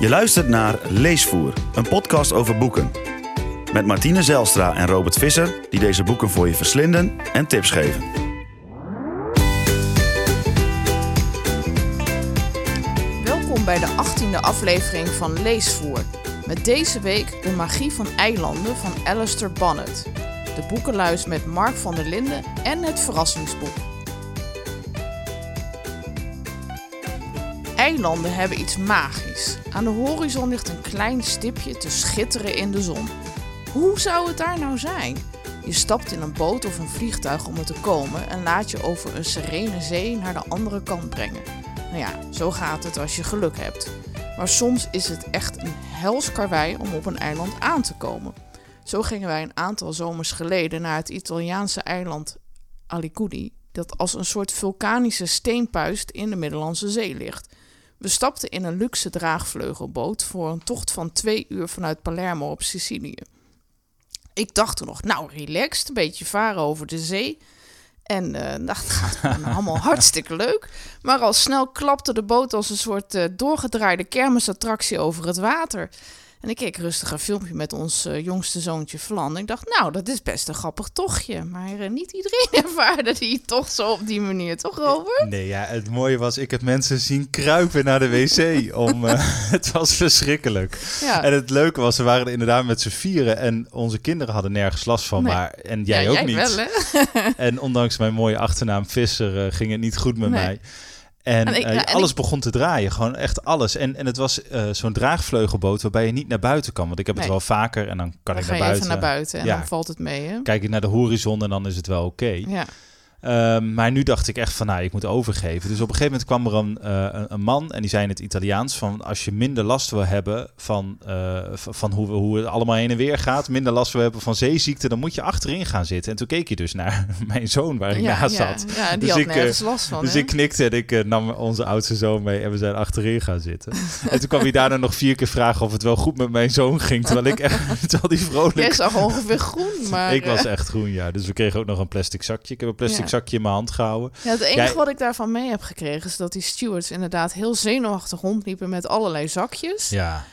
Je luistert naar Leesvoer, een podcast over boeken. Met Martine Zelstra en Robert Visser, die deze boeken voor je verslinden en tips geven. Welkom bij de 18e aflevering van Leesvoer. Met deze week De Magie van Eilanden van Alistair Bonnet. De boekenluis met Mark van der Linden en het verrassingsboek. Eilanden hebben iets magisch. Aan de horizon ligt een klein stipje te schitteren in de zon. Hoe zou het daar nou zijn? Je stapt in een boot of een vliegtuig om er te komen en laat je over een serene zee naar de andere kant brengen. Nou ja, zo gaat het als je geluk hebt. Maar soms is het echt een hels karwei om op een eiland aan te komen. Zo gingen wij een aantal zomers geleden naar het Italiaanse eiland Alicudi, dat als een soort vulkanische steenpuist in de Middellandse Zee ligt. We stapten in een luxe draagvleugelboot voor een tocht van twee uur vanuit Palermo op Sicilië. Ik dacht toen nog, nou relaxed, een beetje varen over de zee. En uh, dat gaat gewoon allemaal hartstikke leuk. Maar al snel klapte de boot als een soort uh, doorgedraaide kermisattractie over het water. En ik keek rustig een filmpje met ons uh, jongste zoontje Flan. Ik dacht, nou, dat is best een grappig tochtje. Maar uh, niet iedereen ervaarde die toch zo op die manier, toch Robert? Nee, ja, het mooie was, ik heb mensen zien kruipen naar de wc. om, uh, het was verschrikkelijk. Ja. En het leuke was, we waren er inderdaad met z'n vieren. En onze kinderen hadden nergens last van. Nee. Maar, en jij ja, ook jij niet. Wel, hè? en ondanks mijn mooie achternaam Visser ging het niet goed met nee. mij. En, en, ik, uh, en alles ik... begon te draaien, gewoon echt alles. En, en het was uh, zo'n draagvleugelboot waarbij je niet naar buiten kan. Want ik heb nee. het wel vaker en dan kan dan ik naar buiten. even naar buiten en ja. dan valt het mee. Hè? Kijk ik naar de horizon en dan is het wel oké. Okay. Ja. Uh, maar nu dacht ik echt van, nou, ik moet overgeven. Dus op een gegeven moment kwam er een, uh, een man en die zei in het Italiaans van... als je minder last wil hebben van, uh, van hoe, hoe het allemaal heen en weer gaat... minder last wil hebben van zeeziekte, dan moet je achterin gaan zitten. En toen keek je dus naar mijn zoon waar ik ja, naast ja, zat. Ja, die dus had ik, nergens last van. Dus hè? ik knikte en ik nam onze oudste zoon mee en we zijn achterin gaan zitten. en toen kwam hij daarna nog vier keer vragen of het wel goed met mijn zoon ging. Terwijl ik echt, terwijl die vrolijk... Jij zag ongeveer groen, maar... ik was echt groen, ja. Dus we kregen ook nog een plastic zakje. Ik heb een plastic zakje in mijn hand gehouden. Ja, het enige Jij... wat ik daarvan mee heb gekregen is dat die stewards inderdaad heel zenuwachtig rondliepen met allerlei zakjes. Ja.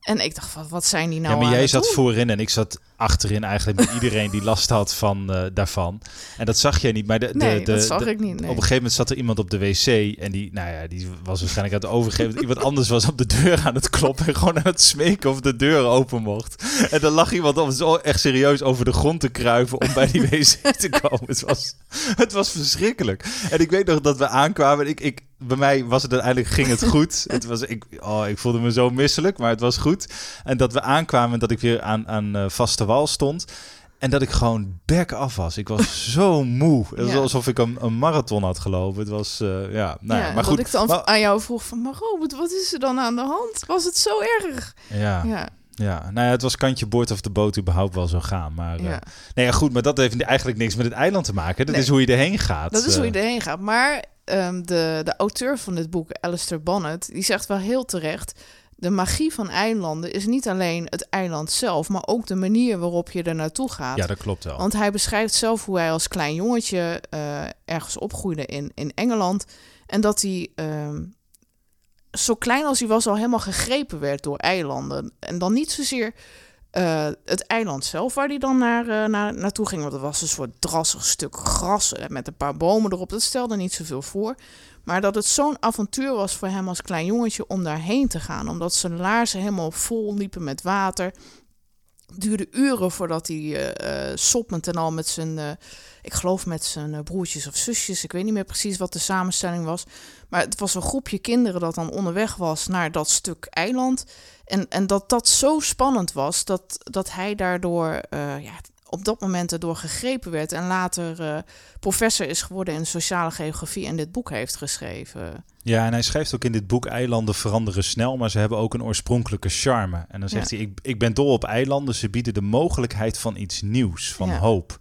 En ik dacht, wat, wat zijn die nou Ja, maar jij zat doen? voorin en ik zat achterin eigenlijk met iedereen die last had van uh, daarvan. En dat zag jij niet. Maar de, de, nee, de, dat zag de, ik niet. Nee. Op een gegeven moment zat er iemand op de wc en die, nou ja, die was waarschijnlijk aan het overgeven. iemand anders was op de deur aan het kloppen en gewoon aan het smeken of de deur open mocht. En dan lag iemand om zo echt serieus over de grond te kruiven om bij die wc te komen. Het was, het was verschrikkelijk. En ik weet nog dat we aankwamen. Ik, ik, bij mij was het uiteindelijk ging het goed. het was, ik, oh, ik voelde me zo misselijk, maar het was goed. En dat we aankwamen en dat ik weer aan, aan uh, vaste wal stond. En dat ik gewoon back af was. Ik was zo moe. Het was Ja. alsof ik een, een marathon had gelopen. Het was, uh, ja, nou ja, ja, maar goed. Dat ik dan Maar- aan jou vroeg van, maar Robert, wat is er dan aan de hand? Was het zo erg? ja, ja. Ja, nou ja, het was kantje boord of de boot überhaupt wel zou gaan. Maar, ja. uh, nee, ja, goed, maar dat heeft eigenlijk niks met het eiland te maken. Dat Nee. is hoe je erheen gaat. dat is hoe je Uh, erheen gaat. Maar ehm, de, de auteur van dit boek, Alistair Bonnet, die zegt wel heel terecht... De magie van eilanden is niet alleen het eiland zelf, maar ook de manier waarop je er naartoe gaat. Ja, dat klopt wel. Want hij beschrijft zelf hoe hij als klein jongetje uh, ergens opgroeide in, in Engeland. En dat hij uh, zo klein als hij was al helemaal gegrepen werd door eilanden. En dan niet zozeer uh, het eiland zelf waar hij dan naar, uh, naar, naartoe ging. Want dat was een soort drassig stuk gras met een paar bomen erop. Dat stelde niet zoveel voor. Maar dat het zo'n avontuur was voor hem als klein jongetje om daarheen te gaan. Omdat zijn laarzen helemaal vol liepen met water. Het duurde uren voordat hij uh, soppend en al met zijn, uh, ik geloof met zijn broertjes of zusjes, ik weet niet meer precies wat de samenstelling was. Maar het was een groepje kinderen dat dan onderweg was naar dat stuk eiland. En, en dat dat zo spannend was dat, dat hij daardoor ja, op dat moment erdoor gegrepen werd. En later uh, professor is geworden in sociale geografie en dit boek heeft geschreven. Ja, en hij schrijft ook in dit boek: eilanden veranderen snel, maar ze hebben ook een oorspronkelijke charme. En dan zegt ja. hij: ik, ik ben dol op eilanden, ze bieden de mogelijkheid van iets nieuws, van ja. hoop.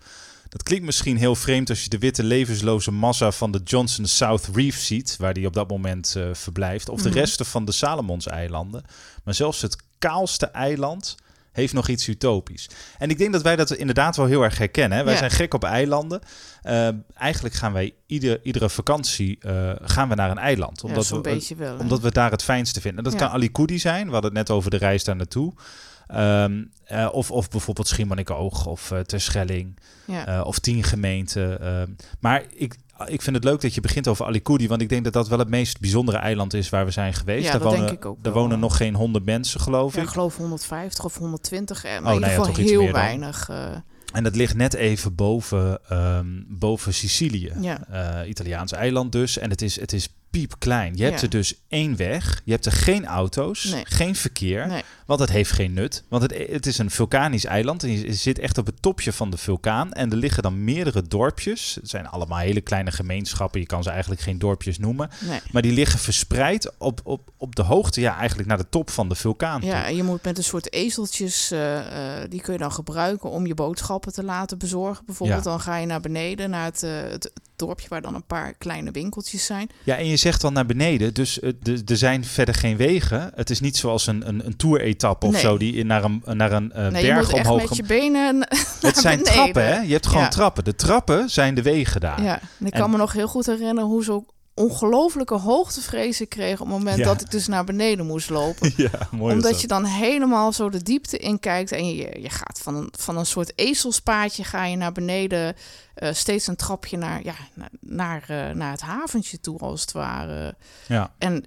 Dat klinkt misschien heel vreemd als je de witte levensloze massa van de Johnson South Reef ziet, waar die op dat moment uh, verblijft, of de mm -hmm. resten van de Salomonseilanden. Maar zelfs het kaalste eiland heeft nog iets utopisch. En ik denk dat wij dat inderdaad wel heel erg herkennen. Hè? Wij Ja. zijn gek op eilanden. Eh, eigenlijk gaan wij ieder, iedere vakantie eh, gaan we naar een eiland. Omdat we, wel. omdat we daar het fijnste vinden. En dat Ja. kan Alicudi zijn. We hadden het net over de reis daar naartoe. Ehm, eh, of, of bijvoorbeeld Schiermonnikoog of Terschelling. of tien gemeenten. ehm. maar ik, ik vind het leuk dat je begint over Alicudi. Want ik denk dat dat wel het meest bijzondere eiland is waar we zijn geweest. Ja, daar dat denk wonen, ik ook daar wel. wonen nog geen honderd mensen, geloof Ja, ik. ik geloof 150 of 120. eh, Maar Oh, in nee, ieder geval heel weinig. eh, En dat ligt net even boven, ehm, boven Sicilië. ja. Eh, Italiaans eiland dus. En het is, het is piepklein. Je hebt Ja. er dus één weg. Je hebt er geen auto's, Nee. geen verkeer. Nee. Want het heeft geen nut. Want het, het is een vulkanisch eiland. En je zit echt op het topje van de vulkaan. En er liggen dan meerdere dorpjes. Het zijn allemaal hele kleine gemeenschappen. Je kan ze eigenlijk geen dorpjes noemen. Nee. Maar die liggen verspreid op, op, op de hoogte, ja, eigenlijk naar de top van de vulkaan. toe. Ja, en je moet met een soort ezeltjes, eh, eh, die kun je dan gebruiken om je boodschappen te laten bezorgen. Bijvoorbeeld, Ja. dan ga je naar beneden, naar het, eh, het dorpje waar dan een paar kleine winkeltjes zijn. Ja, en je zegt dan naar beneden, dus eh, er zijn verder geen wegen. Het is niet zoals een, een, een tour-etappe of Nee. zo die in- naar een, naar een eh, nee, je berg echt omhoog. met je benen naar het zijn beneden. trappen, hè? Je hebt gewoon Ja. trappen. De trappen zijn de wegen daar. Ja, en ik En- kan me nog heel goed herinneren hoe zo ongelofelijke hoogtevrees ik kreeg op het moment Ja. dat ik dus naar beneden moest lopen. Ja, mooi Omdat dat. je dan helemaal zo de diepte in kijkt en je, je gaat van een, van een soort ezelspaadje ga je naar beneden, eh, steeds een trapje naar, ja, naar, naar, eh, naar het haventje toe als het ware. Ja. En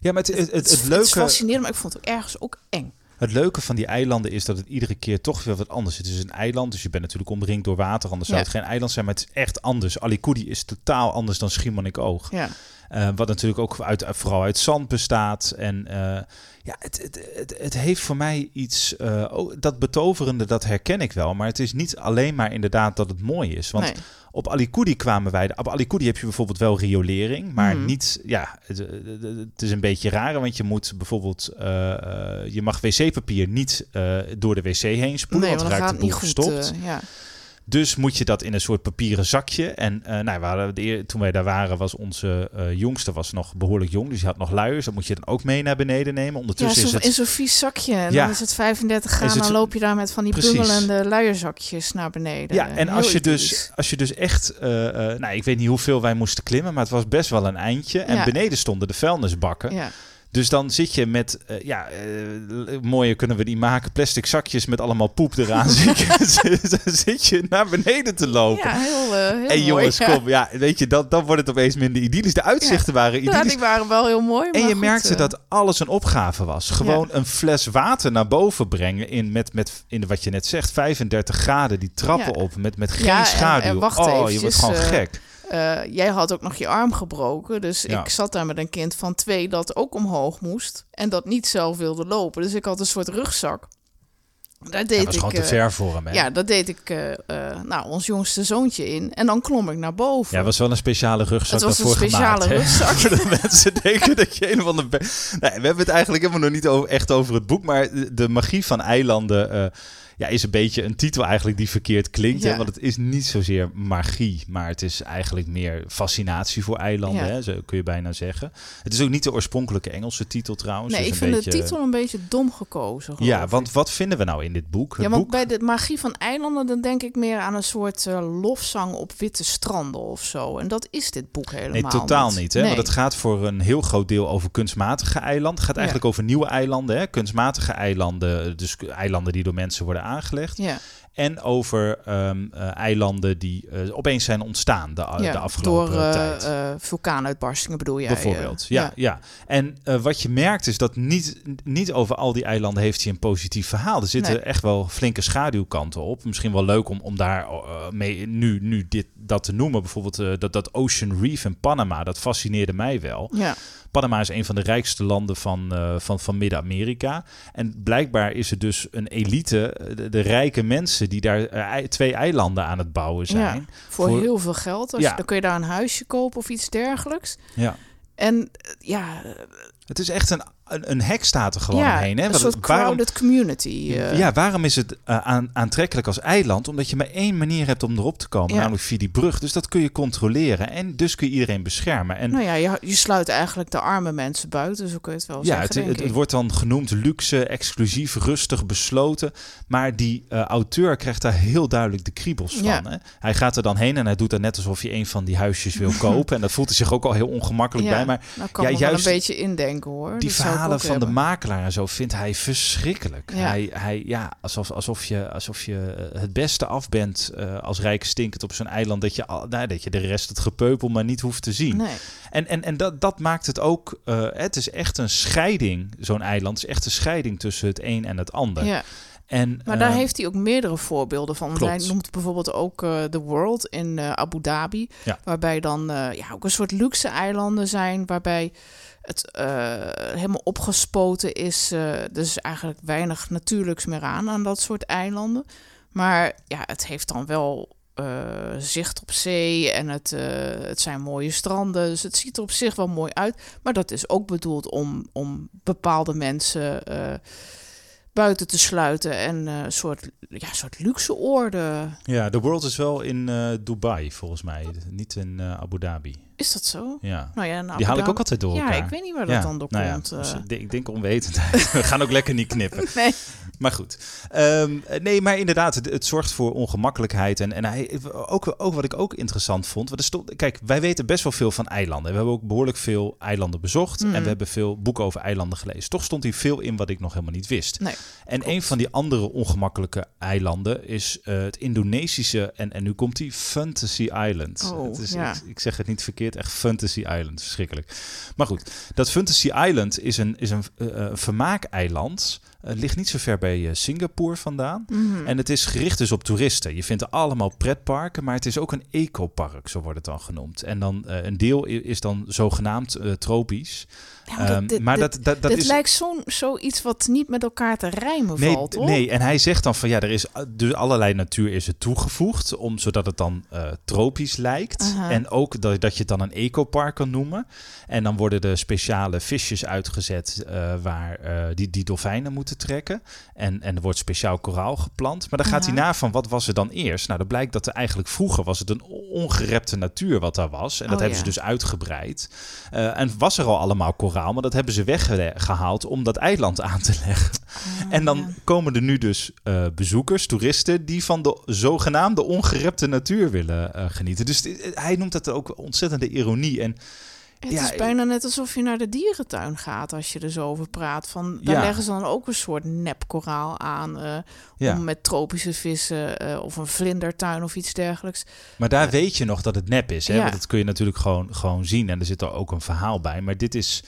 ja, maar het, het, het, het, het, is leuke, fascinerend, maar ik vond het ook ergens ook eng. Het leuke van die eilanden is dat het iedere keer toch weer wat anders is. Het is een eiland, dus je bent natuurlijk omringd door water. Anders zou het geen eiland zijn, maar het is echt anders. Alicudi is totaal anders dan Schiermonnikoog. Ja, Eh, wat natuurlijk ook uit, vooral uit zand bestaat. En eh, ja, het, het, het, het heeft voor mij iets. eh, oh, dat betoverende, dat herken ik wel. Maar het is niet alleen maar inderdaad dat het mooi is. Want nee. op Alicudi kwamen wij. Op Alicudi heb je bijvoorbeeld wel riolering. Maar Mhm. niet. Ja, het, het is een beetje raar. Want je moet bijvoorbeeld. je mag wc-papier niet door de wc heen spoelen. Nee, want want dan dan raakt de het boel niet goed. eh, ja. Dus moet je dat in een soort papieren zakje. En eh, nou, de toen wij daar waren, was onze eh, jongste was nog behoorlijk jong. Dus die had nog luiers. Dat moet je dan ook mee naar beneden nemen. Ja, Ondertussen zo, is het... in zo'n vies zakje. En Ja. dan is het 35 graden. het Dan loop je daar met van die Precies. bungelende luierzakjes naar beneden. Ja, en Heel als je, idyllisch. dus, als je dus echt... eh, nou, ik weet niet hoeveel wij moesten klimmen, maar het was best wel een eindje. En Ja. beneden stonden de vuilnisbakken. Ja, Dus dan zit je met, eh, ja, eh, mooier kunnen we die maken, plastic zakjes met allemaal poep eraan. zit, je, dan zit je naar beneden te lopen. ja heel, eh heel en jongens, ja. kom, ja, weet je, dan, dan wordt het opeens minder idyllisch. De uitzichten waren Ja, idyllisch. die waren wel heel mooi. En je goed, merkte eh, dat alles een opgave was. Gewoon een fles water naar boven brengen in, met, met, in wat je net zegt, 35 graden, die trappen Ja. op met, met geen Ja, en- schaduw. en wacht oh, je wordt gewoon eh, gek. Eh, jij had ook nog je arm gebroken. Dus Ja. ik zat daar met een kind van twee dat ook omhoog moest. En dat niet zelf wilde lopen. Dus ik had een soort rugzak. Daar deed Dat was ik, te eh, ver voor hem. Hè? Ja, dat deed ik eh, nou, ons jongste zoontje in. En dan klom ik naar boven. Ja, het was wel een speciale rugzak Het was een speciale gemaakt. rugzak. Voordat mensen denken dat je een be- Nee, we hebben het eigenlijk helemaal nog niet over, echt over het boek. Maar de- de magie van eilanden ja, is een beetje een titel eigenlijk die verkeerd klinkt. Hè? Want het is niet zozeer magie, maar het is eigenlijk meer fascinatie voor eilanden. Ja. Hè? Zo kun je bijna zeggen. Het is ook niet de oorspronkelijke Engelse titel trouwens. nee, Dus ik vind beetje- de titel een beetje dom gekozen. Ja, ik. want wat vinden we nou in dit boek? Het Ja, want boek bij de magie van eilanden, dan denk ik meer aan een soort eh, lofzang op witte stranden of zo. En dat is dit boek helemaal Nee, totaal niet. hè? Nee. Want het gaat voor een heel groot deel over kunstmatige eilanden. Het gaat Ja. eigenlijk over nieuwe eilanden. Hè? Kunstmatige eilanden, dus eilanden die door mensen worden aangelegd. Ja, En over ehm, eh, eilanden die eh, opeens zijn ontstaan de, ja, de afgelopen door eh, tijd. eh, vulkaanuitbarstingen bedoel jij? Bijvoorbeeld, ja, ja. En wat je merkt is dat niet, niet over al die eilanden heeft hij een positief verhaal. Er zitten Nee. echt wel flinke schaduwkanten op. Misschien wel leuk om, om daar mee nu, nu dit, dat te noemen. Bijvoorbeeld dat, dat Ocean Reef in Panama, dat fascineerde mij wel. Ja, Panama is een van de rijkste landen van, eh, van, van Midden-Amerika. En blijkbaar is er dus een elite, eh, de, de rijke mensen, die daar eh, twee eilanden aan het bouwen zijn. voor, Voor- heel veel geld. Als Ja. je, dan kun je daar een huisje kopen of iets dergelijks. Ja. En ja, Het is echt een een, een hek staat er gewoon ja, omheen. Hè? een soort waarom, crowded community. eh. ja, waarom is het eh, aan, aantrekkelijk als eiland? Omdat je maar één manier hebt om erop te komen, Ja. namelijk via die brug. Dus dat kun je controleren en dus kun je iedereen beschermen. En Nou ja, je, je sluit eigenlijk de arme mensen buiten, zo kun je het wel ja, zeggen, het, denk het, wordt dan genoemd luxe, exclusief, rustig, besloten. Maar die eh, auteur krijgt daar heel duidelijk de kriebels van. Ja. Hè? Hij gaat er dan heen en hij doet er net alsof hij een van die huisjes wil kopen. En dat voelt hij zich ook al heel ongemakkelijk Ja, bij. Maar Nou, kan ja, wel juist een beetje indenken, hoor. die verhalen van de makelaar en zo vindt hij verschrikkelijk. Ja. Hij, hij, ja, alsof, alsof je, alsof je eh, het beste af bent eh, als rijke stinkend op zo'n eiland. Dat je, al, nou, dat je de rest het gepeupel maar niet hoeft te zien. Nee. En, en, en dat, dat maakt het ook. eh, het is echt een scheiding, zo'n eiland. Het is echt een scheiding tussen het een en het ander. Ja. En, Maar daar heeft hij ook meerdere voorbeelden van. Want klopt. hij noemt bijvoorbeeld ook eh The World in Abu Dhabi. Ja. Waarbij dan ja, ook een soort luxe eilanden zijn. Waarbij het eh, helemaal opgespoten is. eh dus eigenlijk weinig natuurlijks meer aan aan dat soort eilanden. Maar ja, het heeft dan wel eh, zicht op zee en het, het zijn mooie stranden. Dus het ziet er op zich wel mooi uit. Maar dat is ook bedoeld om, om bepaalde mensen buiten te sluiten en een soort, ja, soort luxe orde. Ja, The World is wel in Dubai, volgens mij. Niet in Abu Dhabi. Is dat zo? Ja. Nou ja, nou, Die haal ik ook altijd door Ja, elkaar. ik weet niet waar dat Ja, dan door nou ja, komt. eh. dus, eh, ik denk onwetendheid. We gaan ook lekker niet knippen. nee. Maar goed. Ehm, nee, maar inderdaad, het, het zorgt voor ongemakkelijkheid. En, en hij, ook, ook wat ik ook interessant vond. Want er stond, kijk, wij weten best wel veel van eilanden. We hebben ook behoorlijk veel eilanden bezocht. En we hebben veel boeken over eilanden gelezen. Toch stond hier veel in wat ik nog helemaal niet wist. Nee, en klopt. een van die andere ongemakkelijke eilanden is eh, het Indonesische. En, en nu komt die Fantasy Island. Oh, het is, ja. ik, ik zeg het niet verkeerd, echt Fantasy Island. Verschrikkelijk. Maar goed, dat Fantasy Island is een, is een eh, eh, vermaakeiland. Het ligt niet zo ver bij eh, Singapore vandaan. Mhm. En het is gericht dus op toeristen. Je vindt er allemaal pretparken, maar het is ook een ecopark, zo wordt het dan genoemd. En dan eh, een deel is dan zogenaamd eh, tropisch. Ja, maar dat- Ehm, dit- maar dit- dat, dat, dat Dit is. lijkt zo'n zoiets wat niet met elkaar te rijmen Nee, valt, hoor. nee, en hij zegt dan van ja, er is uh, dus allerlei natuur is er toegevoegd, om, zodat het dan eh, tropisch lijkt. En ook dat, dat je het dan een ecopark kan noemen. En dan worden er speciale visjes uitgezet eh, waar eh, die, die dolfijnen moeten trekken. En, en er wordt speciaal koraal geplant. Maar dan gaat hij na van wat was er dan eerst? Nou, dan blijkt dat er eigenlijk vroeger was het een ongerepte natuur wat daar was. En dat Oh, hebben ja. ze dus uitgebreid. Eh, en was er al allemaal koraal, maar dat hebben ze weggehaald om dat eiland aan te leggen. Ah, En dan ja. komen er nu dus eh, bezoekers, toeristen, die van de zogenaamde ongerepte natuur willen eh, genieten. Dus hij noemt dat ook ontzettende ironie. En Het ja, is bijna net alsof je naar de dierentuin gaat als je er zo over praat. Van, daar Ja. leggen ze dan ook een soort nepkoraal aan. eh, ja, om met tropische vissen eh, of een vlindertuin of iets dergelijks. maar daar weet je nog dat het nep is. Hè? Want dat kun je natuurlijk gewoon, gewoon zien. En er zit er ook een verhaal bij. Maar dit is,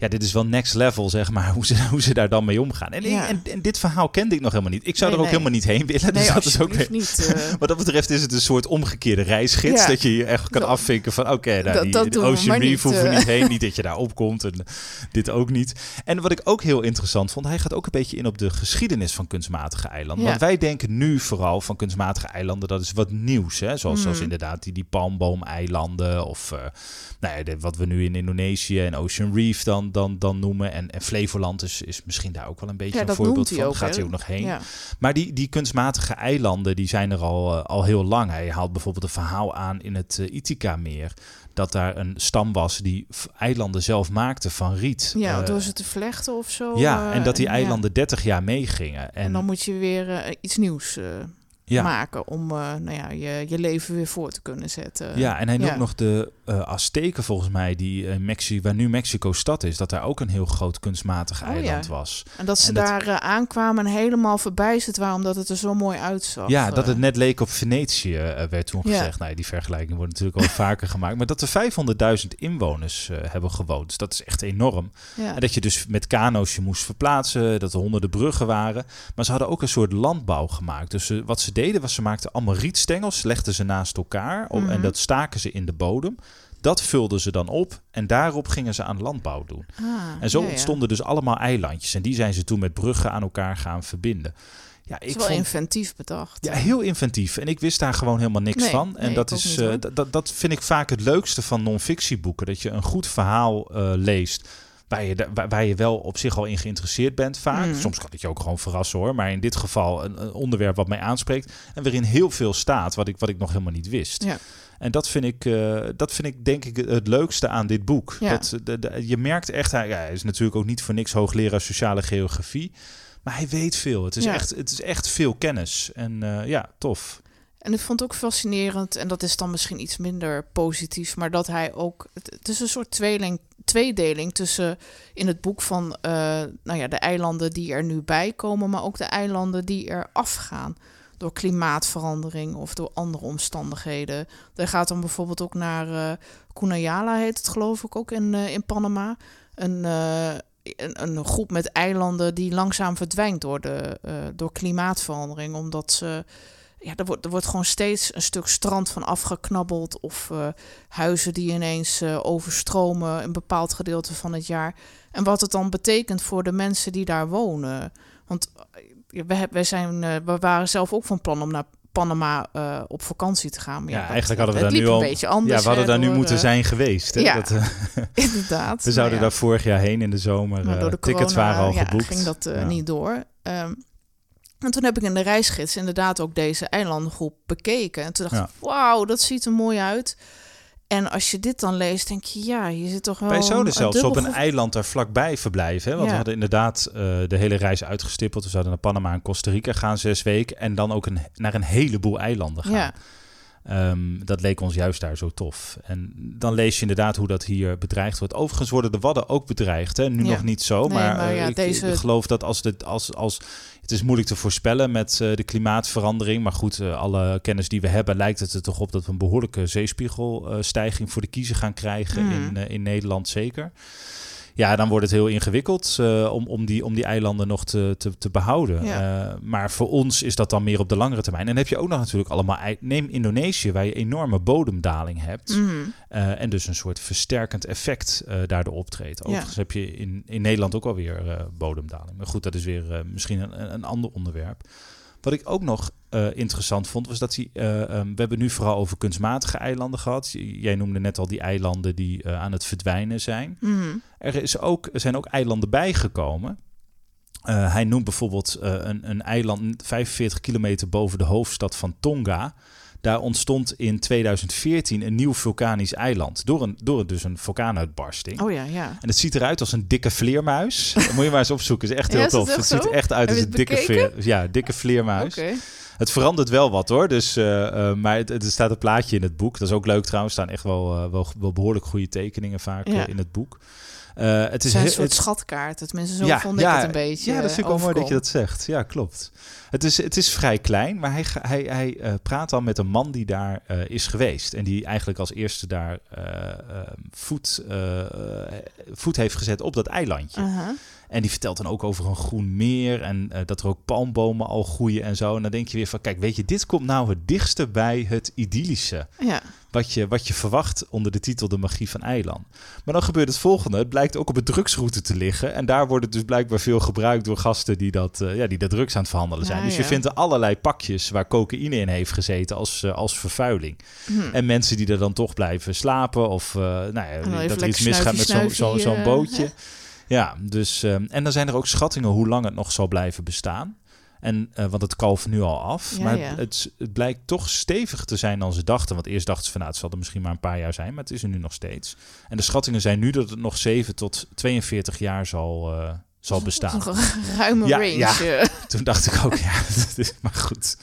ja, dit is wel next level, zeg maar, hoe ze, hoe ze daar dan mee omgaan. En, Ja. en, en dit verhaal kende ik nog helemaal niet. Ik zou Nee, er ook nee. helemaal niet heen willen. Nee, dus dat is ook weer- niet. eh. Wat dat betreft is het een soort omgekeerde reisgids. Ja. Dat je hier echt kan Dat- afvinken van... oké, nou, dat- die, Ocean Reef niet, hoeven we eh. niet heen. Niet dat je daar opkomt en dit ook niet. En wat ik ook heel interessant vond... hij gaat ook een beetje in op de geschiedenis van kunstmatige eilanden. Ja. Want wij denken nu vooral van kunstmatige eilanden... dat is wat nieuws, hè? Zoals, zoals Mhm. inderdaad die, die palmboomeilanden... of eh, nou ja, de- wat we nu in Indonesië en Ocean Reef dan, dan, dan noemen. En, en Flevoland is, is misschien daar ook wel een beetje Ja, een voorbeeld van. ook. gaat hij ook nog heen. Ja. Maar die, die kunstmatige eilanden, die zijn er al, eh, al heel lang. Hij haalt bijvoorbeeld een verhaal aan in het uh, Ithaca-meer. Dat daar een stam was die eilanden zelf maakte van riet. Ja, Eh, door ze te vlechten of zo. ja, eh, en dat die eilanden 30 jaar meegingen. En, En dan moet je weer eh, iets nieuws eh, ja, maken om eh, nou ja, je, je leven weer voor te kunnen zetten. ja, en hij noemt ja. nog de eh Azteken volgens mij, die, eh, Mexi waar nu Mexico-stad is. Dat daar ook een heel groot kunstmatig Oh, eiland ja. was. En dat ze En dat- daar eh, aankwamen en helemaal verbijsterd waren omdat het er zo mooi uitzag. Ja, dat het net leek op Venetië, werd toen Ja. gezegd. Nou, die vergelijking wordt natuurlijk al vaker gemaakt. Maar dat er 500.000 inwoners hebben gewoond. Dus dat is echt enorm. Ja. En dat je dus met kano's je moest verplaatsen, dat er honderden bruggen waren. Maar ze hadden ook een soort landbouw gemaakt. Dus wat ze deden was, ze maakten allemaal rietstengels, legden ze naast elkaar op, Mhm. en dat staken ze in de bodem. Dat vulden ze dan op en daarop gingen ze aan landbouw doen. Ah, En zo ja, ja. ontstonden dus allemaal eilandjes. En die zijn ze toen met bruggen aan elkaar gaan verbinden. Ja, Het is ik wel vond, inventief bedacht. ja, heel inventief. En ik wist daar gewoon helemaal niks Nee, van. En nee, dat, ik is, eh, dat, dat vind ik vaak het leukste van non-fictieboeken. Dat je een goed verhaal eh, leest. Waar je, waar, je wel op zich al in geïnteresseerd bent vaak. Mhm. Soms kan het je ook gewoon verrassen hoor. Maar in dit geval een, een onderwerp wat mij aanspreekt. En waarin heel veel staat wat ik, wat ik nog helemaal niet wist. Ja. En dat vind ik, eh, dat vind ik denk ik het leukste aan dit boek. Ja. Dat, de, de- je merkt echt, hij, ja, hij is natuurlijk ook niet voor niks hoogleraar sociale geografie. Maar hij weet veel. Het is, Ja. echt, het is echt veel kennis. En eh, ja, tof. En ik vond het ook fascinerend, en dat is dan misschien iets minder positief, maar dat hij ook. Het, is een soort tweeling, tweedeling tussen in het boek van eh, nou ja, de eilanden die er nu bij komen, maar ook de eilanden die er afgaan. Door klimaatverandering of door andere omstandigheden. Er gaat dan bijvoorbeeld ook naar eh Cunayala, heet het geloof ik ook in, eh, in Panama. Een, een, een groep met eilanden die langzaam verdwijnt door, de, door klimaatverandering. Omdat ze ja, er wordt, er wordt gewoon steeds een stuk strand van afgeknabbeld. Of eh, huizen die ineens eh, overstromen een bepaald gedeelte van het jaar. En wat het dan betekent voor de mensen die daar wonen. Want eh, we, wij zijn, we waren zelf ook van plan om naar Panama op vakantie te gaan. Maar Ja, eigenlijk hadden we daar nu een al- beetje anders. ja, we hadden hè, daar nu moeten zijn geweest. Hè? ja. Dat, Inderdaad. we zouden Nou ja. daar vorig jaar heen in de zomer. Maar eh, door de tickets corona, waren al ja, geboekt. ging dat niet door. Ehm, en toen heb ik in de reisgids inderdaad ook deze eilandengroep bekeken. En toen dacht Ja. ik, wauw, dat ziet er mooi uit. En als je dit dan leest, denk je, ja, je zit toch wel... Wij zouden zelfs op een eiland daar vlakbij verblijven. Hè? Want Ja. we hadden inderdaad eh, de hele reis uitgestippeld. We zouden naar Panama en Costa Rica gaan, zes weken. En dan ook een, naar een heleboel eilanden gaan. Ja, Ehm, dat leek ons juist daar zo tof. En dan lees je inderdaad hoe dat hier bedreigd wordt. Overigens worden de Wadden ook bedreigd. Hè? Nu Ja. nog niet zo, Nee, maar, maar eh, ja, ik, deze- ik geloof dat als, de, als, als... Het is moeilijk te voorspellen met eh, de klimaatverandering. Maar goed, eh, alle kennis die we hebben lijkt het er toch op dat we een behoorlijke zeespiegelstijging voor de kiezer gaan krijgen. In, eh, in Nederland zeker. Ja, dan wordt het heel ingewikkeld eh, om, om, die, om die eilanden nog te, te, te behouden. Ja. Eh, maar voor ons is dat dan meer op de langere termijn. En dan heb je ook nog natuurlijk allemaal... Neem Indonesië, waar je enorme bodemdaling hebt. Mhm. eh, en dus een soort versterkend effect daardoor optreedt. Overigens heb je in, in Nederland ook alweer bodemdaling. Maar goed, dat is weer misschien een, een ander onderwerp. Wat ik ook nog eh, interessant vond, was dat die, eh, ehm, we hebben nu vooral over kunstmatige eilanden gehad. Jij noemde net al die eilanden die eh, aan het verdwijnen zijn. Mhm. Er, is ook, er zijn ook eilanden bijgekomen. Hij noemt bijvoorbeeld een, een eiland 45 kilometer boven de hoofdstad van Tonga. Daar ontstond in 2014 een nieuw vulkanisch eiland. Door, een, door dus een vulkaanuitbarsting. Oh ja, ja. En het ziet eruit als een dikke vleermuis. Dat moet je maar eens opzoeken. Is echt heel tof. Het ziet er echt uit als een dikke, vleer, ja, dikke vleermuis. Het verandert wel wat hoor. Dus, eh, eh, maar het, er staat een plaatje in het boek. Dat is ook leuk trouwens. Er staan echt wel, eh, wel, wel behoorlijk goede tekeningen vaak Ja. in het boek. Eh, het is is een soort het- schatkaart. Tenminste, zo vond ik het een beetje Ja, dat vind ik wel mooi dat je dat zegt. Ja, klopt. Het is, het is vrij klein, maar hij, hij, hij eh, praat dan met een man die daar eh, is geweest. En die eigenlijk als eerste daar voet, voet heeft gezet op dat eilandje. Aha. En die vertelt dan ook over een groen meer en eh, dat er ook palmbomen al groeien en zo. En dan denk je weer van, kijk, weet je, dit komt nou het dichtste bij het idyllische. Ja. Wat je, wat je verwacht onder de titel De Magie van Eiland. Maar dan gebeurt het volgende. Het blijkt ook op een drugsroute te liggen. En daar wordt het dus blijkbaar veel gebruikt door gasten die, dat, eh, ja, die de drugs aan het verhandelen zijn. Ja, dus je ja. vindt er allerlei pakjes waar cocaïne in heeft gezeten als, eh, als vervuiling. Hm. En mensen die er dan toch blijven slapen. Of nou ja, dat er iets misgaat met zo'n zo, zo'n snuifie, bootje. Eh, Ja, dus, ehm, en dan zijn er ook schattingen hoe lang het nog zal blijven bestaan. En, eh, want het kalft nu al af. Ja, maar ja. Het, het blijkt toch steviger te zijn dan ze dachten. Want eerst dachten ze van nou, het zal er misschien maar een paar jaar zijn. Maar het is er nu nog steeds. En de schattingen zijn nu dat het nog 7 tot 42 jaar zal, eh, zal bestaan. Een ruime Ja, range. ja. eh. Toen dacht ik ook, ja, dat is maar goed.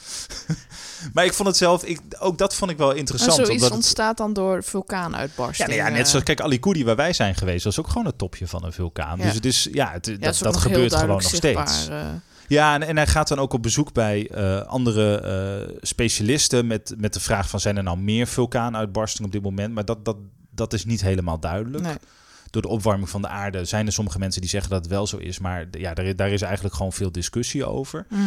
maar ik vond het zelf, ik, ook dat vond ik wel Maar interessant. zoiets omdat het- ontstaat dan door ja, vulkaanuitbarsting. nou ja, net eh. zoals, kijk, Alicudi waar wij zijn geweest, is ook gewoon het topje van een vulkaan. Ja. Dus het is, ja, het, Ja, dat, is dat gebeurt gewoon nog steeds. eh. Ja, en, en hij gaat dan ook op bezoek bij andere specialisten met, met de vraag van zijn er nou meer vulkaanuitbarstingen op dit moment? Maar dat, dat, dat is niet helemaal duidelijk. nee. Door de opwarming van de aarde zijn er sommige mensen die zeggen dat het wel zo is, maar ja, daar, is- daar is eigenlijk gewoon veel discussie over. Mhm.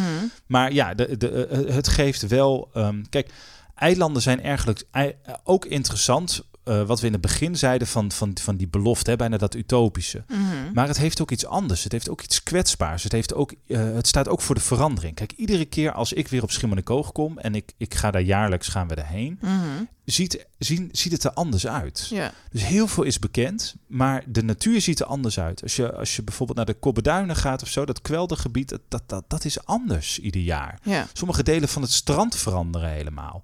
Maar ja, de, de, eh, het geeft wel. ehm, kijk, eilanden zijn eigenlijk ei- ook interessant. Eh, wat we in het begin zeiden van, van, van die belofte, hè, bijna dat utopische. Mhm. Maar het heeft ook iets anders. Het heeft ook iets kwetsbaars. Het, heeft ook, eh, het staat ook voor de verandering. Kijk, iedere keer als ik weer op Schiermonnikoog kom en ik, ik ga daar jaarlijks gaan we erheen, Mhm. ziet, zien, ziet het er anders uit. Dus heel veel is bekend, maar de natuur ziet er anders uit. Als je, als je bijvoorbeeld naar de Kobbeduinen gaat of zo, dat kweldergebied, dat, dat, dat, dat is anders ieder jaar. ja, Sommige delen van het strand veranderen helemaal.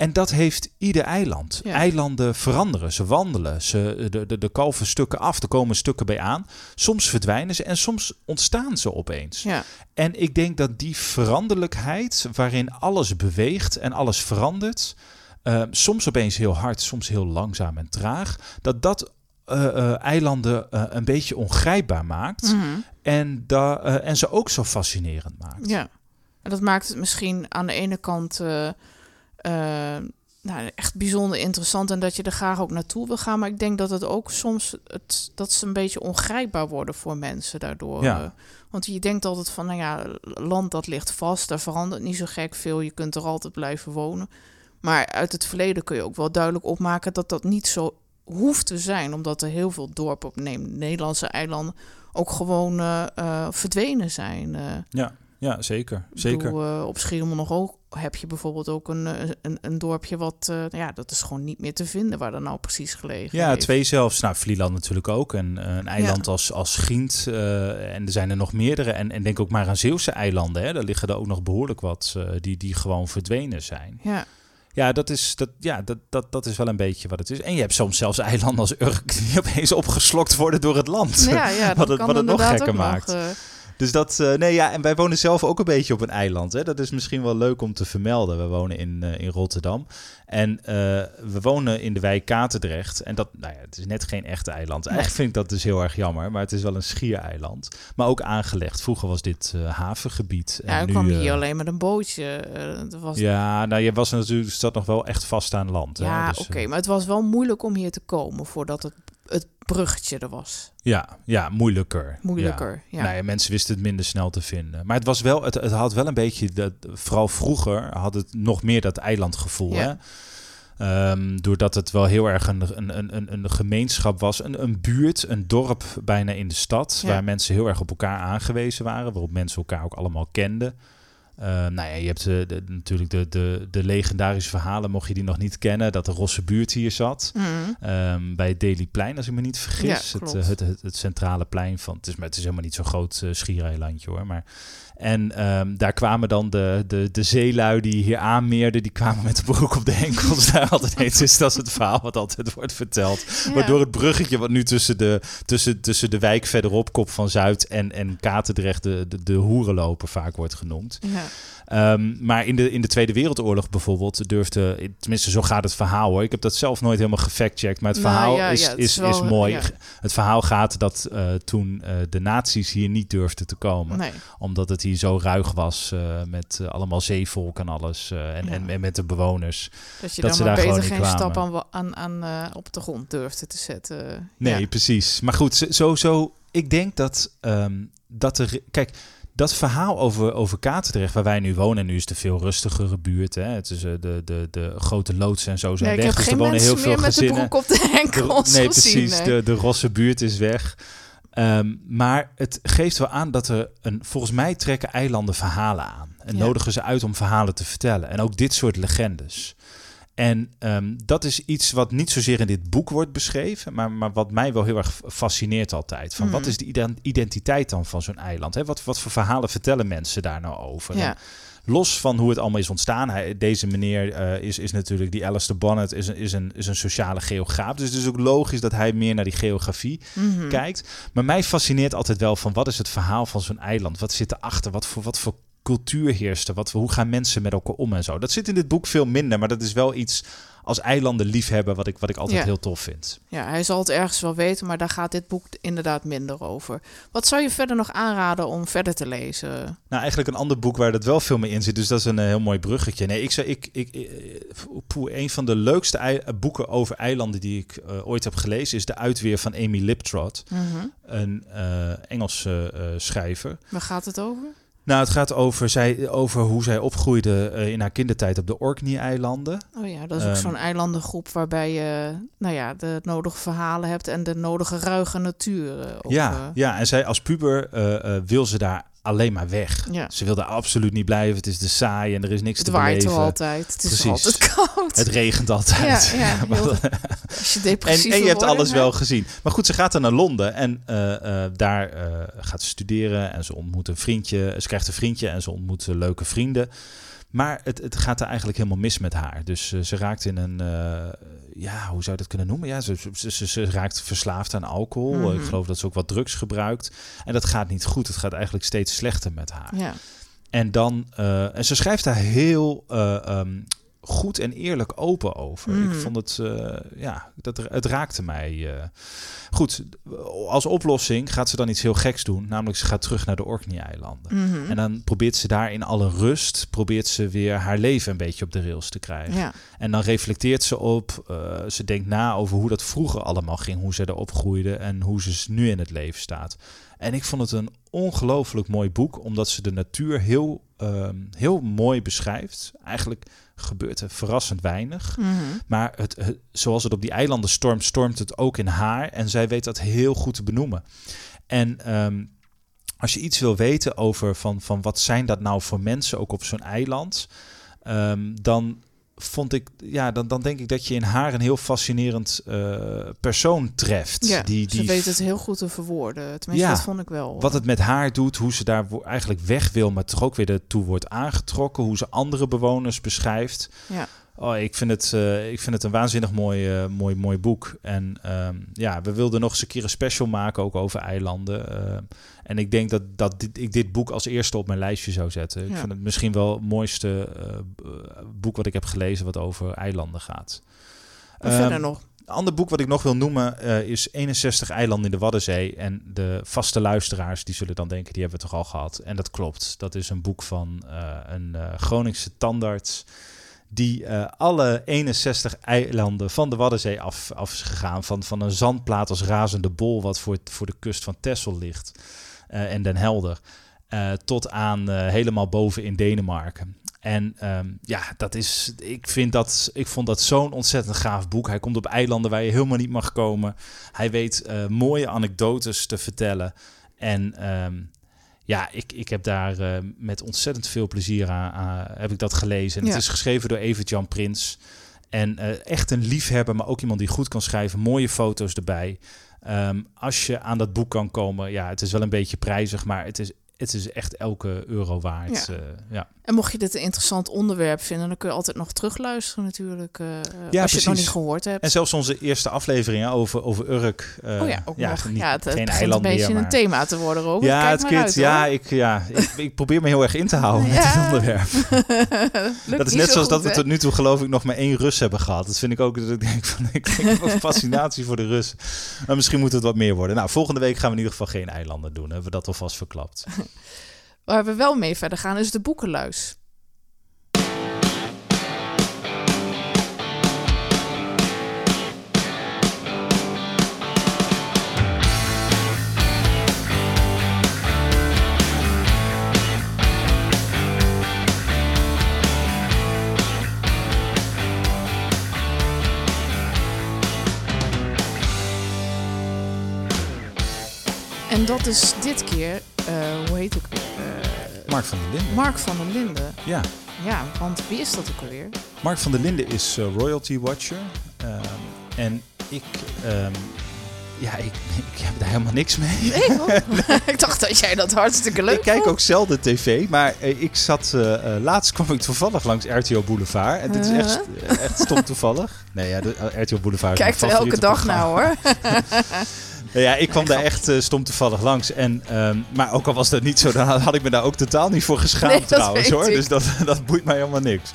En dat heeft ieder eiland. Ja. Eilanden veranderen, ze wandelen, ze, de, de, de kalven stukken af, er komen stukken bij aan. Soms verdwijnen ze en soms ontstaan ze opeens. ja, En ik denk dat die veranderlijkheid, waarin alles beweegt en alles verandert, eh, soms opeens heel hard, soms heel langzaam en traag, dat dat eh, eh, eilanden een beetje ongrijpbaar maakt Mhm. en, da, en ze ook zo fascinerend maakt. ja. En dat maakt het misschien aan de ene kant nou, echt bijzonder interessant en dat je er graag ook naartoe wil gaan. Maar ik denk dat het ook soms het, dat ze een beetje ongrijpbaar worden voor mensen daardoor. Ja. eh. want je denkt altijd van, nou ja, land dat ligt vast, daar verandert niet zo gek veel. Je kunt er altijd blijven wonen. Maar uit het verleden kun je ook wel duidelijk opmaken dat dat niet zo hoeft te zijn, omdat er heel veel dorpen op Nederlandse eilanden ook gewoon eh, verdwenen zijn. Ja, ja zeker. Zeker. bedoel, eh, op Schiermonnikoog heb je bijvoorbeeld ook een, eh, een, een dorpje wat, eh, nou ja, dat is gewoon niet meer te vinden waar dat nou precies gelegen Ja, heeft. twee zelfs. Nou, Vlieland natuurlijk ook. En een eiland als, als en er zijn er nog meerdere. En, en denk ook maar aan Zeeuwse eilanden. Hè. Daar liggen er ook nog behoorlijk wat die, die gewoon verdwenen zijn. Ja, Ja, dat is, dat, ja dat, dat, dat is wel een beetje wat het is. En je hebt soms zelfs eilanden als Urk die opeens opgeslokt worden door het land. ja, ja Wat het- kan wat het nog gekker ook nog, maakt. Dus dat, eh, nee ja, en wij wonen zelf ook een beetje op een eiland. Hè. Dat is misschien wel leuk om te vermelden. We wonen in, eh, in Rotterdam. En eh, we wonen in de wijk Katendrecht. En dat, nou ja, het is net geen echt eiland. Eigenlijk vind ik dat dus heel erg jammer. Maar het is wel een schiereiland. Maar ook aangelegd. Vroeger was dit havengebied. ja, ik nu, kwam hier alleen met een bootje. dat was, ja, Ja, nou je was natuurlijk zat nog wel echt vast aan land. hè. Dus, oké, maar het was wel moeilijk om hier te komen voordat het, het bruggetje er was. ja, ja, moeilijker. Moeilijker, ja. Nou ja, mensen wisten het minder snel te vinden. Maar het was wel, het, het had wel een beetje, dat, vooral vroeger had het nog meer dat eilandgevoel. Ja. Hè? Ehm, doordat het wel heel erg een, een, een, een- een gemeenschap was, een, een buurt, een dorp bijna in de stad, Ja. waar mensen heel erg op elkaar aangewezen waren, waarop mensen elkaar ook allemaal kenden. Ehm, nou ja, je hebt de, de- natuurlijk de, de, de legendarische verhalen, mocht je die nog niet kennen, dat de Rosse buurt hier zat. Mhm. Ehm, bij het Dailyplein, als ik me niet vergis. Ja, het, eh, het, het, het centrale plein van. Het is, maar het is helemaal niet zo'n groot uh, schiereilandje hoor. Maar, en ehm, daar kwamen dan de, de, de zeelui die hier aanmeerden. Die kwamen met de broek op de enkels daar altijd heen. Dus dat is het verhaal wat altijd wordt verteld. Ja. Waardoor het bruggetje wat nu tussen de, tussen, tussen de wijk verderop, Kop van Zuid en, en Katendrecht, de, de, de hoerenloper vaak wordt genoemd. Ja. Ehm, maar in de, in de Tweede Wereldoorlog bijvoorbeeld durfde, tenminste zo gaat het verhaal hoor. Ik heb dat zelf nooit helemaal gefactcheckt, maar het Nou verhaal ja, is, ja, het is, is wel, is mooi. ja. Het verhaal gaat dat eh, toen eh, de nazi's hier niet durfden te komen, Nee, omdat het hier zo ruig was eh, met eh, allemaal zeevolk en alles eh, en, Ja. en, en met de bewoners. dat je Dat dan ze daar beter geen niet stap kwamen. aan, aan, aan op de grond durfde te zetten. Nee, Ja. precies. Maar goed, zo- zo, ik denk dat, ehm, dat er. Kijk, dat verhaal over, over Katendrecht, waar wij nu wonen, en nu is het een veel rustigere buurt. Hè? Het is eh, de, de, de grote loods en zo zijn Nee, ik weg. heb dus er geen wonen mensen heel veel meer met de gezinnen. broek op de De- enkels nee, gezien, precies. nee. De, de rosse buurt is weg. Ehm, maar het geeft wel aan dat er een. Volgens mij trekken eilanden verhalen aan. En Ja. nodigen ze uit om verhalen te vertellen. En ook dit soort legendes. En ehm, dat is iets wat niet zozeer in dit boek wordt beschreven, maar, maar wat mij wel heel erg fascineert altijd. Van wat Mhm. is de iden- identiteit dan van zo'n eiland? Hè? Wat, wat voor verhalen vertellen mensen daar nou over? Ja. En los van hoe het allemaal is ontstaan, hij, deze meneer eh, is, is natuurlijk, die Alistair Bonnet, is een, is, een, is een sociale geograaf. Dus het is ook logisch dat hij meer naar die geografie Mhm. kijkt. Maar mij fascineert altijd wel van wat is het verhaal van zo'n eiland? Wat zit erachter? Wat voor, wat voor cultuur heerst er? Wat, hoe gaan mensen met elkaar om en zo? Dat zit in dit boek veel minder, maar dat is wel iets als eilanden liefhebber wat ik, wat ik altijd Ja. heel tof vind. Ja, hij zal het ergens wel weten, maar daar gaat dit boek inderdaad minder over. Wat zou je verder nog aanraden om verder te lezen? Nou, eigenlijk een ander boek waar dat wel veel meer in zit. Dus dat is een eh, heel mooi bruggetje. Nee, ik zou, ik, ik, eh, poeh, een van de leukste eh, boeken over eilanden die ik ooit heb gelezen is De Uitweer van Amy Liptrot, Mhm. een Engelse schrijver. Waar gaat het over? Nou, het gaat over, zij, over hoe zij opgroeide eh, in haar kindertijd op de Orkney-eilanden. Oh ja, dat is ook Ehm, zo'n eilandengroep waarbij je nou ja, de nodige verhalen hebt en de nodige ruige natuur. eh, ja, eh, ja, en zij als puber wil ze daar alleen maar weg. Ja. Ze wil daar absoluut niet blijven. Het is de saai en er is niks Het te waait er beleven. altijd. Het is altijd koud. Het regent altijd. Ja, ja, heel- Als je en, depressief en je wil hebt worden, alles hè? wel gezien. Maar goed, ze gaat dan naar Londen en eh, eh, daar eh, gaat ze studeren en ze ontmoet een vriendje. Ze krijgt een vriendje en ze ontmoet leuke vrienden. Maar het, het gaat er eigenlijk helemaal mis met haar. Dus eh, ze raakt in een, eh, ja, hoe zou je dat kunnen noemen? Ja, ze, ze, ze, ze raakt verslaafd aan alcohol. Mhm. Ik geloof dat ze ook wat drugs gebruikt. En dat gaat niet goed. Het gaat eigenlijk steeds slechter met haar. Ja. En dan, eh, en ze schrijft daar heel eh, ehm, goed en eerlijk open over. Ik vond het, eh, ja, dat, het raakte mij. eh. Goed, als oplossing gaat ze dan iets heel geks doen, namelijk ze gaat terug naar de Orkney-eilanden. Mhm. En dan probeert ze daar in alle rust, probeert ze weer haar leven een beetje op de rails te krijgen. ja. En dan reflecteert ze op, eh, ze denkt na over hoe dat vroeger allemaal ging, hoe ze erop groeide en hoe ze nu in het leven staat. En ik vond het een ongelooflijk mooi boek, omdat ze de natuur heel, ehm, heel mooi beschrijft. Eigenlijk gebeurt er verrassend weinig. Mhm. Maar het, het- zoals het op die eilanden stormt, stormt het ook in haar. En zij weet dat heel goed te benoemen. En ehm, als je iets wil weten over van, van wat zijn dat nou voor mensen, ook op zo'n eiland, ehm, dan vond ik, ja, dan, dan denk ik dat je in haar een heel fascinerend eh, persoon treft. ja. die, ze die weet het heel goed te verwoorden. Tenminste, Ja. dat vond ik wel. wat het met haar doet, hoe ze daar eigenlijk weg wil, maar toch ook weer ertoe wordt aangetrokken. Hoe ze andere bewoners beschrijft. Ja. Oh, ik, vind het, eh, ik vind het een waanzinnig mooi, eh, mooi, mooi boek. En ehm, ja, we wilden nog eens een keer een special maken, ook over eilanden. Eh, en ik denk dat, dat dit, ik dit boek als eerste op mijn lijstje zou zetten. Ik vind het misschien wel het mooiste eh, boek wat ik heb gelezen wat over eilanden gaat. Ehm, verder nog. een ander boek wat ik nog wil noemen is 61 eilanden in de Waddenzee. En de vaste luisteraars die zullen dan denken, die hebben we toch al gehad. En dat klopt. Dat is een boek van een Groningse tandarts. Die eh, alle 61 eilanden van de Waddenzee af, is gegaan. Van, van een zandplaat als razende bol wat voor, voor de kust van Texel ligt. eh, en Den Helder. eh, tot aan helemaal boven in Denemarken. En ehm, ja, dat is, ik, vind dat, ik vond dat zo'n ontzettend gaaf boek. Hij komt op eilanden waar je helemaal niet mag komen. Hij weet mooie anekdotes te vertellen. En ehm, ja, ik, ik heb daar eh, met ontzettend veel plezier aan, aan- heb ik dat gelezen. En Ja. Het is geschreven door Evert-Jan Prins. En eh, echt een liefhebber, maar ook iemand die goed kan schrijven. Mooie foto's erbij. Ehm, als je aan dat boek kan komen, ja, het is wel een beetje prijzig, maar het is, het is echt elke euro waard. Ja. Ja, ja. En mocht je dit een interessant onderwerp vinden, dan kun je altijd nog terugluisteren natuurlijk. eh, als je het nog niet gehoord hebt. En zelfs onze eerste aflevering hè, over, over Urk. eh, oh ja, ook nog. niet- ja, het, het geen begint eiland een beetje meer, een thema te worden, Robert. Ja, Kijk het maar uit, ja, ik, ja ik, ik probeer me heel erg in te houden met Ja. dit onderwerp. Dat is net zo zoals dat we tot nu toe geloof ik nog maar één Rus hebben gehad. Dat vind ik ook, dat ik denk van, ik, ik heb een fascinatie voor de Rus. Maar misschien moet het wat meer worden. Nou, volgende week gaan we in ieder geval geen eilanden doen. Hebben we dat alvast verklapt. Waar we wel mee verder gaan is de boekenluis. En dat is dit keer, hoe heet ik? eh, Mark van der Linden. Mark van der Linden. Ja, Ja, want wie is dat ook alweer? Mark van der Linden is eh, royalty watcher. Ehm, en ik, ehm, ja, ik, ik heb daar helemaal niks mee. Nee, ik dacht dat jij dat hartstikke leuk Ik kijk ook zelden tv, maar eh, ik zat... eh, eh, laatst kwam ik toevallig langs RTO Boulevard. En dit is echt, eh, echt stom toevallig. Nee, ja, de, eh, RTO Boulevard is Kijk mijn er elke dag nou hoor. Ja, ik kwam daar echt eh, stom toevallig langs. En, ehm, maar ook al was dat niet zo, dan had ik me daar ook totaal niet voor geschaamd Nee, trouwens hoor. ik. Dus dat, dat boeit mij helemaal niks.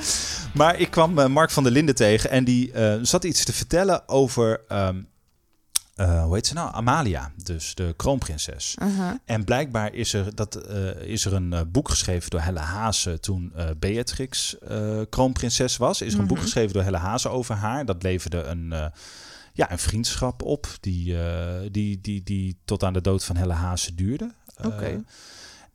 Maar ik kwam eh, Mark van der Linden tegen en die eh, zat iets te vertellen over, ehm, eh, hoe heet ze nou? Amalia, dus de kroonprinses. Uh-huh. En blijkbaar is er, dat, is er een boek geschreven door Helle Haase toen Beatrix kroonprinses was. Is er een boek Mhm. geschreven door Helle Haase over haar. Dat leverde een, ja, een vriendschap op die, eh, die, die, die tot aan de dood van Helle Haase duurde. Eh, Oké.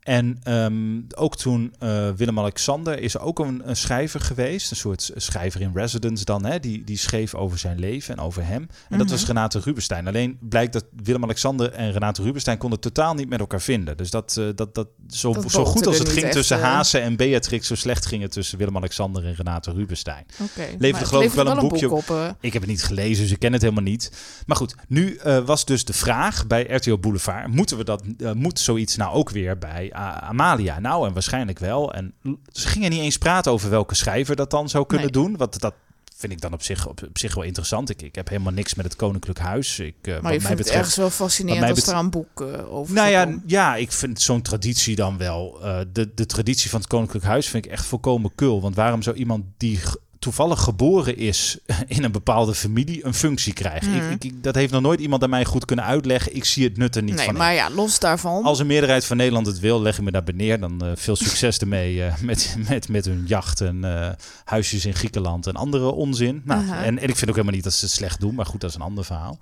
En ehm, ook toen eh, Willem-Alexander is ook een, een schrijver geweest, een soort schrijver in residence dan, hè, die, die schreef over zijn leven en over hem. En dat was Mhm. Renate Rubenstein. Alleen blijkt dat Willem-Alexander en Renate Rubenstein konden totaal niet met elkaar vinden. Dus dat, eh, dat, dat, zo, Dat zo goed als het ging echt, tussen eh. Hazen en Beatrix, zo slecht ging het tussen Willem-Alexander en Renate Rubenstein. Oké. Leverde geloof ik wel een boekje boek op. Ik heb het niet gelezen, dus ik ken het helemaal niet. Maar goed, nu was dus de vraag bij RTO Boulevard: moeten we dat, moet zoiets nou ook weer bij Amalia? Nou, en waarschijnlijk wel. En ze gingen niet eens praten over welke schrijver dat dan zou kunnen doen. Want dat vind ik dan op zich, op, op zich wel interessant. Ik, ik heb helemaal niks met het Koninklijk Huis. Ik, wat Maar je mij vindt het ergens wel fascinerend als er een boek eh, over nou ja, ja, ik vind zo'n traditie dan wel. eh, de, de traditie van het Koninklijk Huis vind ik echt volkomen kul. Want waarom zou iemand die toevallig geboren is in een bepaalde familie een functie krijgen? Mhm. Ik, ik, dat heeft nog nooit iemand aan mij goed kunnen uitleggen. Ik zie het nut er niet Nee, van. in. maar ja, los daarvan. Als een meerderheid van Nederland het wil, leg ik me daar neer. Dan eh, veel succes ermee eh, met, met, met hun jacht en eh, huisjes in Griekenland en andere onzin. Nou, en, en ik vind ook helemaal niet dat ze het slecht doen, maar goed, dat is een ander verhaal.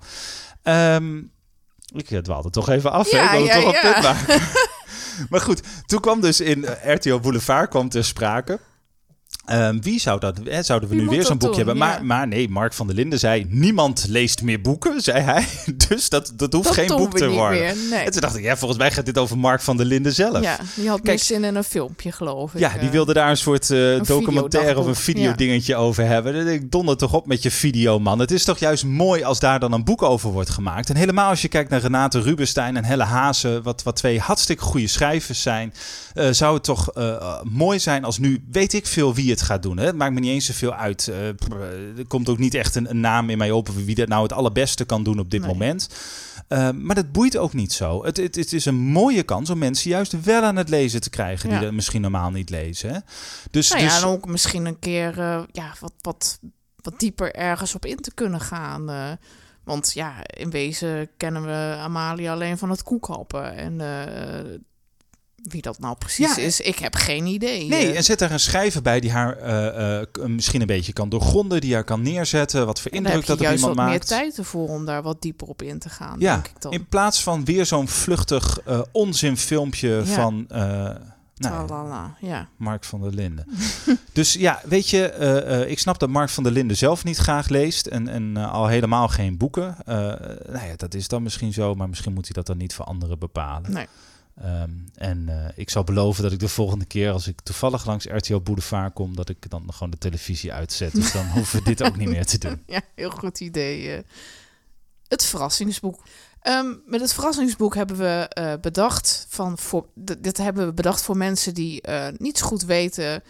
Ehm, ik dwaalde toch even af, Ja? Ik toch een ja. punt maken. maar goed, toen kwam dus in RTO Boulevard kwam ter sprake. Ehm, wie zou dat? eh, zouden we Wie nu weer zo'n boekje doen? hebben? Ja. Maar, maar nee, Mark van der Linden zei: niemand leest meer boeken, zei hij. Dus dat, dat hoeft dat geen boek te worden. meer. Nee. En toen dacht ik, ja, volgens mij gaat dit over Mark van der Linden zelf. Ja, die had Kijk, zin in een filmpje, geloof ik. Ja, die eh. wilde daar een soort eh, documentaire of een videodingetje over hebben. Dan denk Ik donder toch op met je video, man. Het is toch juist mooi als daar dan een boek over wordt gemaakt. En helemaal als je kijkt naar Renate Rubenstein en Helle Hazen, wat, wat twee hartstikke goede schrijvers zijn, eh, zou het toch mooi zijn als nu, weet ik veel wie het gaat doen. Hè? Het maakt me niet eens zoveel uit. Eh, eh, er komt ook niet echt een, een naam in mij op wie dat nou het allerbeste kan doen op dit Nee. moment. Uh, maar dat boeit ook niet zo. Het, het, het, is een mooie kans om mensen juist wel aan het lezen te krijgen die Ja. dat misschien normaal niet lezen. Hè? Dus, Nou ja, dus en ook misschien een keer eh, ja, wat, wat, wat dieper ergens op in te kunnen gaan. eh. want ja, in wezen kennen we Amalia alleen van het koekhappen. En eh, wie dat nou precies Ja, is, ik heb geen idee. Nee, Eh, en zet daar een schrijver bij die haar eh, eh, misschien een beetje kan doorgronden, die haar kan neerzetten, wat voor indruk dat op juist wat iemand meer maakt. tijd ervoor om daar wat dieper op in te gaan, Ja, denk ik dan. In plaats van weer zo'n vluchtig eh onzinfilmpje Ja. van nou, ja. Mark van der Linden. dus ja, weet je, ik snap dat Mark van der Linden zelf niet graag leest en, en al helemaal geen boeken. Nou ja, dat is dan misschien zo, maar misschien moet hij dat dan niet voor anderen bepalen. Nee. Ehm, en eh, ik zal beloven dat ik de volgende keer, als ik toevallig langs RTO Boulevard kom, dat ik dan gewoon de televisie uitzet. Dus dan hoeven we dit ook niet meer te doen. Ja, heel goed idee. eh. Het verrassingsboek. Ehm, met het verrassingsboek hebben we eh, bedacht van voor dit hebben we bedacht voor mensen die eh, niet zo goed weten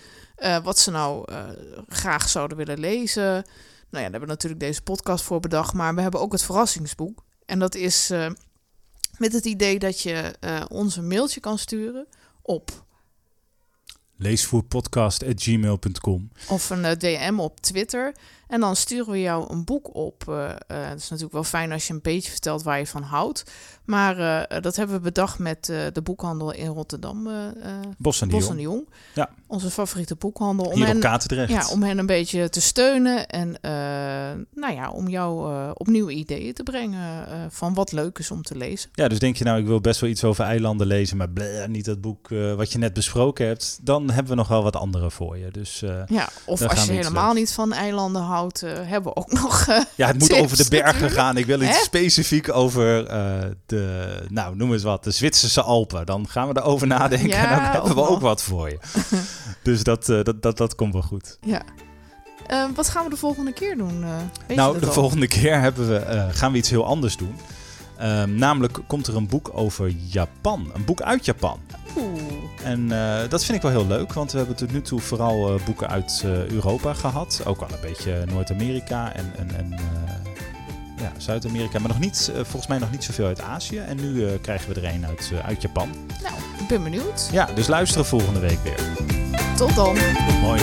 wat ze nou graag zouden willen lezen. Nou ja, daar hebben we natuurlijk deze podcast voor bedacht, maar we hebben ook het verrassingsboek. En dat is met het idee dat je eh, ons een mailtje kan sturen op Leesvoerpodcast.gmail.com of een eh, DM op Twitter. En dan sturen we jou een boek op. Eh, eh, het is natuurlijk wel fijn als je een beetje vertelt waar je van houdt. Maar eh, dat hebben we bedacht met de boekhandel in Rotterdam, Bos en de Bos Jong. en de Jong. Ja. Onze favoriete boekhandel. Om Hier hen, op Katendrecht. ja, om hen een beetje te steunen. En nou ja, om jou op nieuwe ideeën te brengen van wat leuk is om te lezen. Ja, dus denk je nou, ik wil best wel iets over eilanden lezen, maar bleh, niet dat boek wat je net besproken hebt. Dan hebben we nog wel wat andere voor je. Dus Ja, of als je helemaal niet van eilanden houdt, eh, hebben we ook nog... eh, ja, het moet Tips over de bergen natuurlijk. gaan. Ik wil iets Hè? specifiek over eh, de, nou noem eens wat, de Zwitserse Alpen. Dan gaan we erover nadenken Ja, en dan hebben we ook wat voor je. dus dat, dat, dat, dat komt wel goed. Ja. Wat gaan we de volgende keer doen? nou, de al? volgende keer hebben we, gaan we iets heel anders doen. Ehm, namelijk komt er een boek over Japan. Een boek uit Japan. Oeh. En eh, dat vind ik wel heel leuk, want we hebben tot nu toe vooral eh, boeken uit eh, Europa gehad. Ook wel een beetje Noord-Amerika en, en, en ja, Zuid-Amerika. Maar nog niet, volgens mij nog niet zoveel uit Azië. En nu krijgen we er een uit, uit Japan. Nou, ik ben benieuwd. Ja, dus luisteren volgende week weer. Tot dan. Mooi.